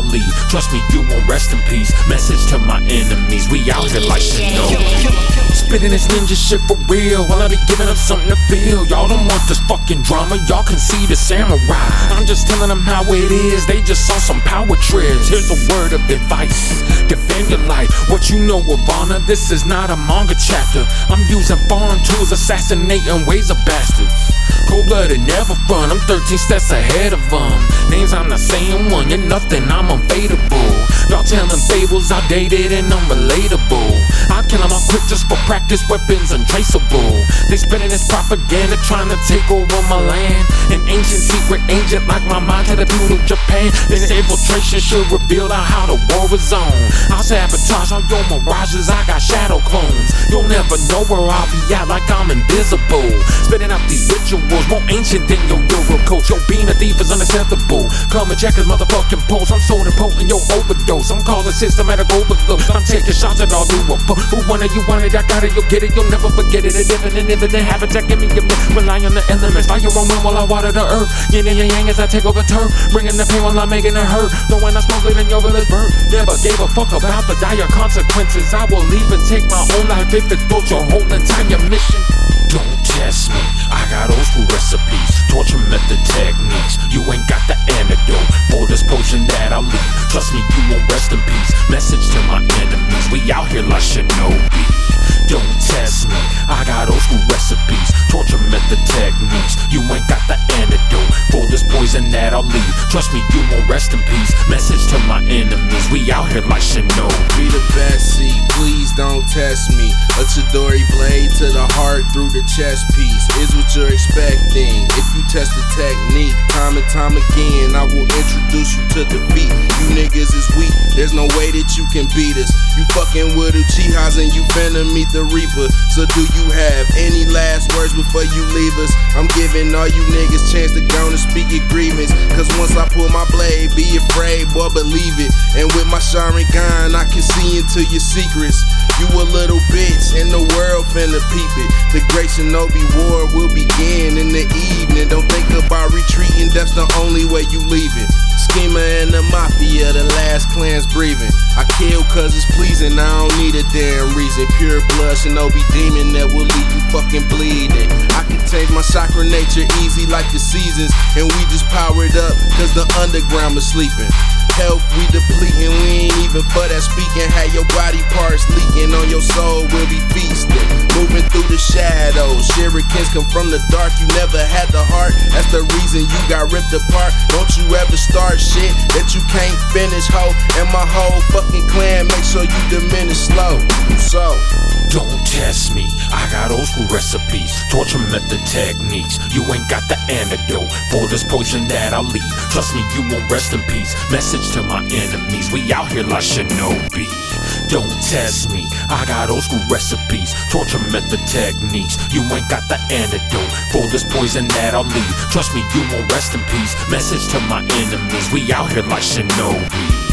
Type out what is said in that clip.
poison that I'll leave. Trust me, you won't rest in peace. Message to my enemies, we out here like Shinobi. Spitting this ninja shit for real while I be giving up something to feel. Y'all don't want this fucking drama, y'all can see the samurai. I'm just telling them how it is, they just saw some power trips. Here's a word of advice defend your life. What you know of honor, this is not a manga chapter. I'm using foreign tools, assassinating ways of bastards. Cold blooded, never front. I'm 13 steps ahead of them. Names, I'm not saying one. You're nothing, I'm unfadable. Y'all telling fables, outdated and unrelatable. I kill them all quick just for practice, weapons untraceable. They spreading this propaganda, trying to take over my land. An ancient secret agent like my mind had a to Japan. This infiltration should reveal how the war was on. I'll sabotage all your mirages, I got shadow clones. You'll never know where I'll be at like I'm invisible. Spitting out these rituals, more ancient than your Euro coach. Yo, being a thief is unacceptable. Come and check his motherfucking pulse. I'm so impotent, yo, overdose. I'm causing systematic overload. I'm taking shots at all a Who wanted you want it, I got it, you'll get it, you'll never forget it. A different and infinite habitat, give me a minute. Rely on the elements, fire on wind while I water the earth. Yin and yang as I take over turf. Bringing the pain while I'm making it hurt. Knowing I smoke it and your village burn. Never gave a fuck about the dire consequences. I will leave and take my own life if it's built your whole entire mission. Don't test me, I got old school recipes, torture method techniques. You ain't got the antidote for this potion that I'll leave. Trust me, you won't rest in peace. Message to my enemies, we out here like Shinobi. Don't test me, I got old school recipes, torture method techniques. You ain't got the antidote for this poison that I'll leave. Trust me, you won't rest in peace. Message to my enemies, we out here like Shinobi. Be the best don't test me. A Chidori blade to the heart through the chest piece is what you're expecting. If you test the technique, time and time again, I will introduce you to defeat. You niggas is weak, there's no way that you can beat us. You fucking with Uchihas and you finna meet the Reaper. So do you have any last words before you leave us? I'm giving all you niggas chance to go and speak your grievance. Cause once I pull my blade, be afraid, boy, believe it. And with my Sharingan, I can into your secrets. You a little bitch, and the world finna peep it. The great Shinobi War will begin in the evening. Don't think about retreating, that's the only way you leaving. Schema and the mafia, the last clans breathing. I kill cause it's pleasing, I don't need a damn reason. Pure blood, Shinobi demon that will leave you fucking bleeding. I can change my chakra nature easy like the seasons, and we just power it up cause the underground was sleeping. Health we depleting, we ain't even for that speaking. Had your body parts leaking on your soul, we'll be feasting. Moving through the shadows, shurikens come from the dark. You never had the heart, that's the reason you got ripped apart. Don't you ever start shit that you can't finish, ho. And my whole fucking clan make sure you diminish slow. So. Don't test me, got old school recipes, torture method techniques. You ain't got the antidote for this poison that I'll leave. Trust me, you won't rest in peace. Message to my enemies, we out here like Shinobi. Don't test me, I got old school recipes, torture method techniques. You ain't got the antidote for this poison that I'll leave. Trust me, you won't rest in peace. Message to my enemies, we out here like Shinobi.